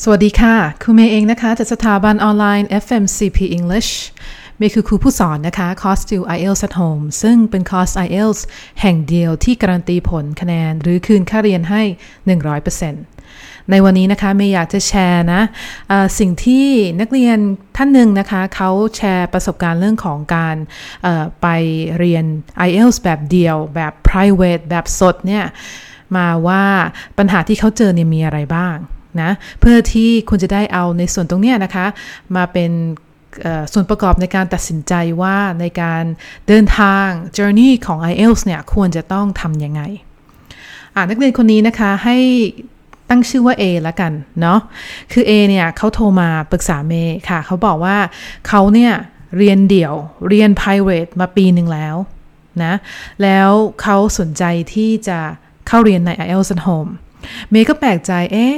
สวัสดีค่ะครูเมย์เองนะคะจากสถาบันออนไลน์ FMCP English เมย์คือครูผู้สอนนะคะคอร์ส Still IELTS at Home ซึ่งเป็นคอร์ส IELTS แห่งเดียวที่การันตีผลคะแนน หรือคืนค่าเรียนให้ 100%ในวันนี้นะคะเมย์อยากจะแชร์นะสิ่งที่นักเรียนท่านหนึ่งนะคะเขาแชร์ประสบการณ์เรื่องของการไปเรียน IELTS แบบเดียว แบบ private แบบสดเนี่ยมาว่าปัญหาที่เขาเจอเนี่ยมีอะไรบ้าง นะเพื่อที่คุณจะได้เอาในส่วนตรงนี้นะคะ มาเป็นส่วนประกอบในการตัดสินใจว่าในการเดินทาง journey ของ IELTS เนี่ยควรจะต้องทำยังไงนักเรียนคนนี้นะคะให้ตั้งชื่อว่า A ละกันเนาะคือ A เนี่ยเขาโทรมาปรึกษาเมย์ค่ะ เขาบอกว่าเขาเนี่ยเรียนเดี่ยวเรียน private มาปีหนึ่งแล้วนะแล้วเขาสนใจที่จะเข้าเรียนใน IELTS at home เมย์ก็แปลกใจ เอ๊ะ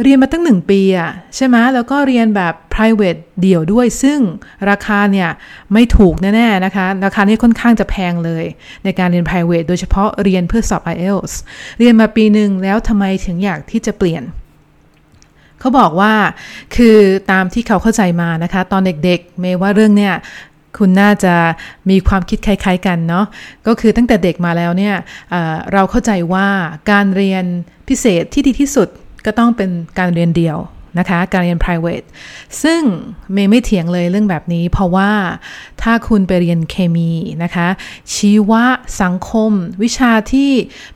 เรียนมาตั้งหนึ่งปีอะใช่ไหมแล้วก็เรียนแบบ private เดี่ยวด้วย ซึ่งราคาเนี่ยไม่ถูกแน่ๆนะคะ ราคานี้ค่อนข้างจะแพงเลย ในการเรียน private โดยเฉพาะเรียนเพื่อสอบ IELTS เรียนมาปีหนึ่งแล้วทำไมถึงอยากที่จะเปลี่ยน เขาบอกว่าคือตามที่เขาเข้าใจมานะคะ ตอนเด็กๆ เมว่าเรื่องเนี่ยคุณน่าจะมีความคิดคล้าย ๆกันเนาะก็คือตั้งแต่เด็กมาแล้วเนี่ยเเราเข้าใจว่าการเรียนพิเศษที่ดีที่สุด ก็ต้องเป็นการเรียนเดียวนะคะ การเรียน private ซึ่งเมย์ไม่เถียงเลยเรื่องแบบนี้ เพราะว่าถ้าคุณไปเรียนเคมีนะคะ ชีวะสังคม วิชาที่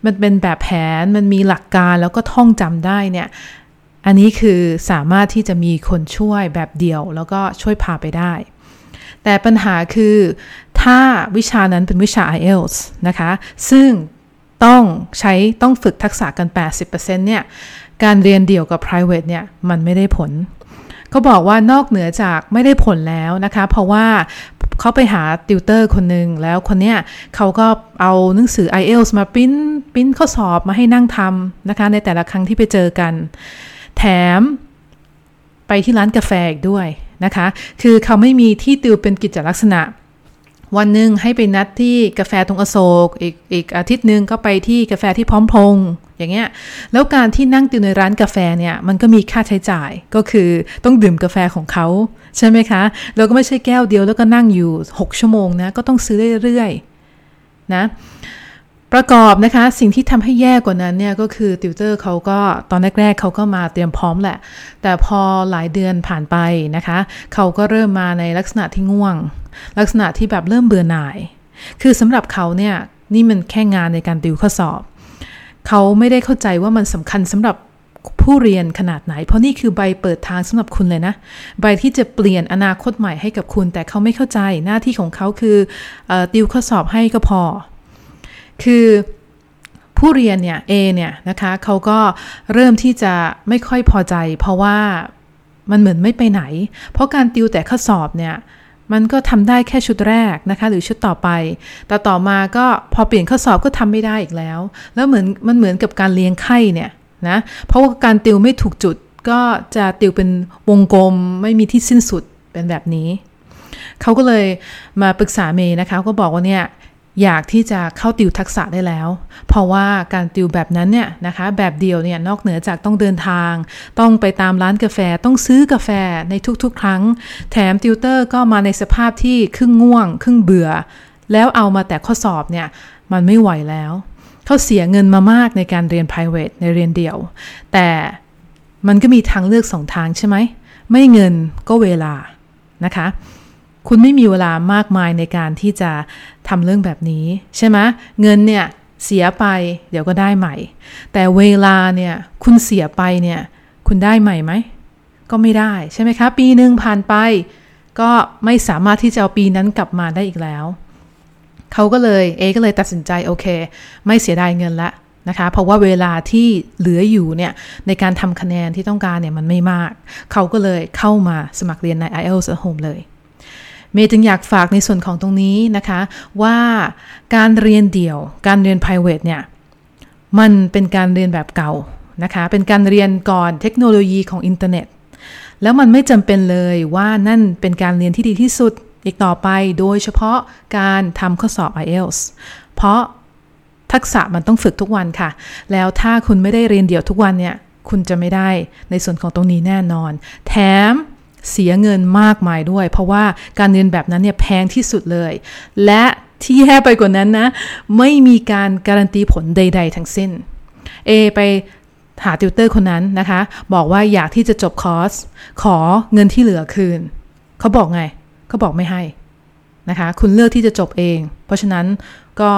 มันเป็นแบบแผนมันมีหลักการแล้วก็ท่องจำได้เนี่ย อันนี้คือสามารถที่จะมีคนช่วยแบบเดียว แล้วก็ช่วยพาไปได้ แต่ปัญหาคือถ้าวิชานั้นเป็นวิชา IELTS นะคะ ซึ่งต้องใช้ต้องฝึกทักษะกัน 80%เนี่ย การเรียนเดี่ยวกับ private เนี่ยมันไม่ได้ผลเขาบอกว่านอกเหนือจากไม่ได้ผลแล้วนะคะ เพราะว่าเขาไปหาติวเตอร์คนหนึ่งแล้วคนเนี้ยเขาก็เอาหนังสือ IELTS มาปิ้นปิ้นข้อสอบมาให้นั่งทำนะคะ ในแต่ละครั้งที่ไปเจอกัน แถมไปที่ร้านกาแฟอีกด้วยนะคะ คือเขาไม่มีที่ติวเป็นกิจลักษณะ วันหนึ่งให้ไปนัดที่กาแฟตรงอโศก อีกอีกอาทิตย์หนึ่งก็ไปที่กาแฟที่พร้อมพง อย่างเงี้ยแล้วการที่นั่งอยู่ในร้านกาแฟเนี่ยมันก็มีค่าใช้จ่ายก็คือต้องดื่มกาแฟของเขาใช่ไหมคะแล้วก็ไม่ใช่แก้วเดียวแล้วก็นั่งอยู่ 6 ชั่วโมงนะก็ต้องซื้อเรื่อยๆนะประกอบนะคะสิ่งที่ทำให้แย่กว่านั้นเนี่ยก็คือติวเตอร์เขาก็ตอนแรกๆเขาก็มาเตรียมพร้อมแหละ แต่พอหลายเดือนผ่านไปนะคะเขาก็เริ่มมาในลักษณะที่ง่วง ลักษณะที่แบบเริ่มเบื่อหน่าย คือสำหรับเขาเนี่ยนี่มันแค่งานในการติวข้อสอบ เขาไม่ได้เข้าใจว่ามันสำคัญสำหรับผู้เรียนขนาดไหน เพราะนี่คือใบเปิดทางสำหรับคุณเลยนะ ใบที่จะเปลี่ยนอนาคตใหม่ให้กับคุณ แต่เขาไม่เข้าใจหน้าที่ของเขาคืออติวข้อสอบให้ก็พอ คือผู้เรียนเนี่ยเอเนี่ยนะคะเขาก็เริ่มที่จะไม่ค่อยพอใจ เพราะว่ามันเหมือนไม่ไปไหน เพราะการติวแต่ข้อสอบเนี่ย มันก็ทำได้แค่ชุดแรกนะคะ หรือชุดต่อไป แต่ต่อมาก็พอเปลี่ยนข้อสอบก็ทำไม่ได้อีกแล้ว แล้วเหมือนมันเหมือนกับการเลี้ยงไข่เนี่ยนะ เพราะว่าการติวไม่ถูกจุดก็จะติวเป็นวงกลมไม่มีที่สิ้นสุดเป็นแบบนี้ เขาก็เลยมาปรึกษาเมย์นะคะ ก็บอกว่าเนี่ย อยากที่จะเข้าติวทักษะได้แล้ว เพราะว่าการติวแบบนั้นเนี่ยนะคะแบบเดียวเนี่ยนอกเหนือจากต้องเดินทาง ต้องไปตามร้านกาแฟต้องซื้อกาแฟในทุกๆ ครั้ง แถมติวเตอร์ก็มาในสภาพที่ครึ่งง่วง ครึ่งเบื่อ แล้วเอามาแต่ข้อสอบเนี่ยมันไม่ไหวแล้วเขาเสียเงินมามากในการเรียน private ในเรียนเดี่ยว แต่มันก็มีทางเลือกสองทางใช่ไหม ไม่เงินก็เวลานะคะ คุณไม่มีเวลามากมายในการที่จะทำเรื่องแบบนี้ ใช่ไหมเงินเนี่ยเสียไป เดี๋ยวก็ได้ใหม่ แต่เวลาเนี่ยคุณเสียไปเนี่ยคุณได้ใหม่ไหม ก็ไม่ได้ใช่ไหมคะ ปีหนึ่งผ่านไป ก็ไม่สามารถที่จะเอาปีนั้นกลับมาได้อีกแล้ว เขาก็เลยเอก็เลยตัดสินใจโอเค ไม่เสียดายเงินละนะคะเพราะว่าเวลาที่เหลืออยู่เนี่ยในการทำคะแนนที่ต้องการเนี่ยมันไม่มาก เขาก็เลยเข้ามาสมัครเรียนใน IELTS at Home เลย เมย์จึงอยากฝากในส่วนของตรงนี้นะคะ ว่าการเรียนเดี่ยว การเรียน private เนี่ย มันเป็นการเรียนแบบเก่านะคะ เป็นการเรียนก่อนเทคโนโลยีของอินเทอร์เน็ต แล้วมันไม่จำเป็นเลยว่านั่นเป็นการเรียนที่ดีที่สุดอีกต่อไปโดยเฉพาะการทำข้อสอบ IELTS เพราะทักษะมันต้องฝึกทุกวันค่ะ แล้วถ้าคุณไม่ได้เรียนเดี่ยวทุกวันเนี่ย คุณจะไม่ได้ในส่วนของตรงนี้แน่นอน แถม เสียเงินมากมายด้วย เพราะว่าการเรียนแบบนั้นเนี่ยแพงที่สุดเลย และที่แย่ไปกว่านั้นนะ ไม่มีการการันตีผลใด ๆ ทั้งสิ้น A ไปหาติวเตอร์คนนั้นนะคะ บอกว่าอยากที่จะจบคอร์ส ขอเงินที่เหลือคืน เขาบอกไงเขาบอกไม่ให้นะคะ คุณเลือกที่จะจบเอง เพราะฉะนั้นก็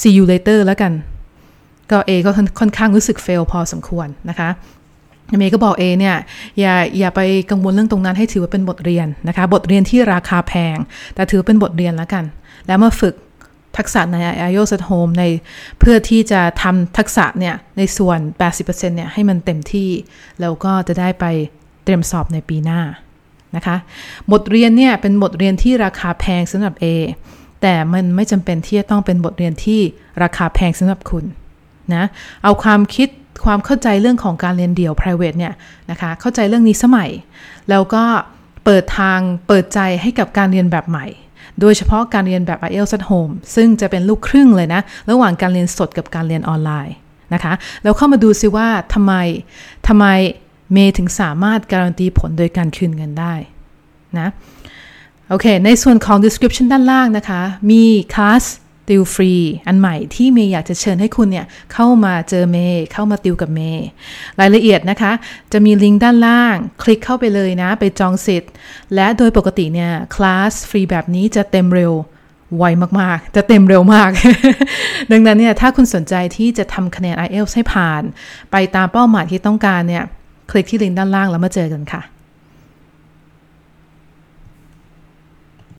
see you later แล้วกัน ก็ A ก็ค่อนข้างรู้สึก fail พอสมควรนะคะ เมย์ก็บอกเอเนี่ยอย่าอย่าไปกังวลเรื่องตรงนั้นให้ถือว่าเป็นบทเรียนนะคะ บทเรียนที่ราคาแพง แต่ถือเป็นบทเรียนแล้วกัน แล้วมาฝึกทักษะใน IELTS at home ในเพื่อที่จะทำทักษะเนี่ยในส่วน 80%เนี่ยให้มันเต็มที่ แล้วก็จะได้ไปเตรียมสอบในปีหน้านะคะบทเรียนเนี่ยเป็นบทเรียนที่ราคาแพงสำหรับ A แต่มันไม่จำเป็นที่จะต้องเป็นบทเรียนที่ราคาแพงสำหรับคุณนะเอาความคิด ความเข้าใจเรื่องของการเรียนเดี่ยว private เนี่ยนะคะ เข้าใจเรื่องนี้สมัย แล้วก็เปิดทางเปิดใจให้กับการเรียนแบบใหม่ โดยเฉพาะการเรียนแบบ IELTS at home ซึ่งจะเป็นลูกครึ่งเลยนะ ระหว่างการเรียนสดกับการเรียนออนไลน์นะคะ แล้วเข้ามาดูซิว่าทำไมทำไมเมย์ถึงสามารถการันตีผลโดยการคืนเงินได้นะ โอเค ในส่วนของ description ด้านล่างนะคะ มีคลาส ติวฟรี อันใหม่ที่เมย์อยากจะเชิญให้คุณเนี่ย เข้ามาเจอเมย์เข้ามาติวกับเมย์รายละเอียดนะคะ จะมีลิงก์ด้านล่าง คลิกเข้าไปเลยนะ ไปจองสิทธิ์ และโดยปกติเนี่ย คลาสฟรีแบบนี้จะเต็มเร็วไวมาก ๆ จะเต็มเร็วมาก ดังนั้นเนี่ย ถ้าคุณสนใจที่จะทำคะแนน IELTS ให้ผ่าน ไปตามเป้าหมายที่ต้องการเนี่ย คลิกที่ลิงก์ด้านล่างแล้วมาเจอกันค่ะ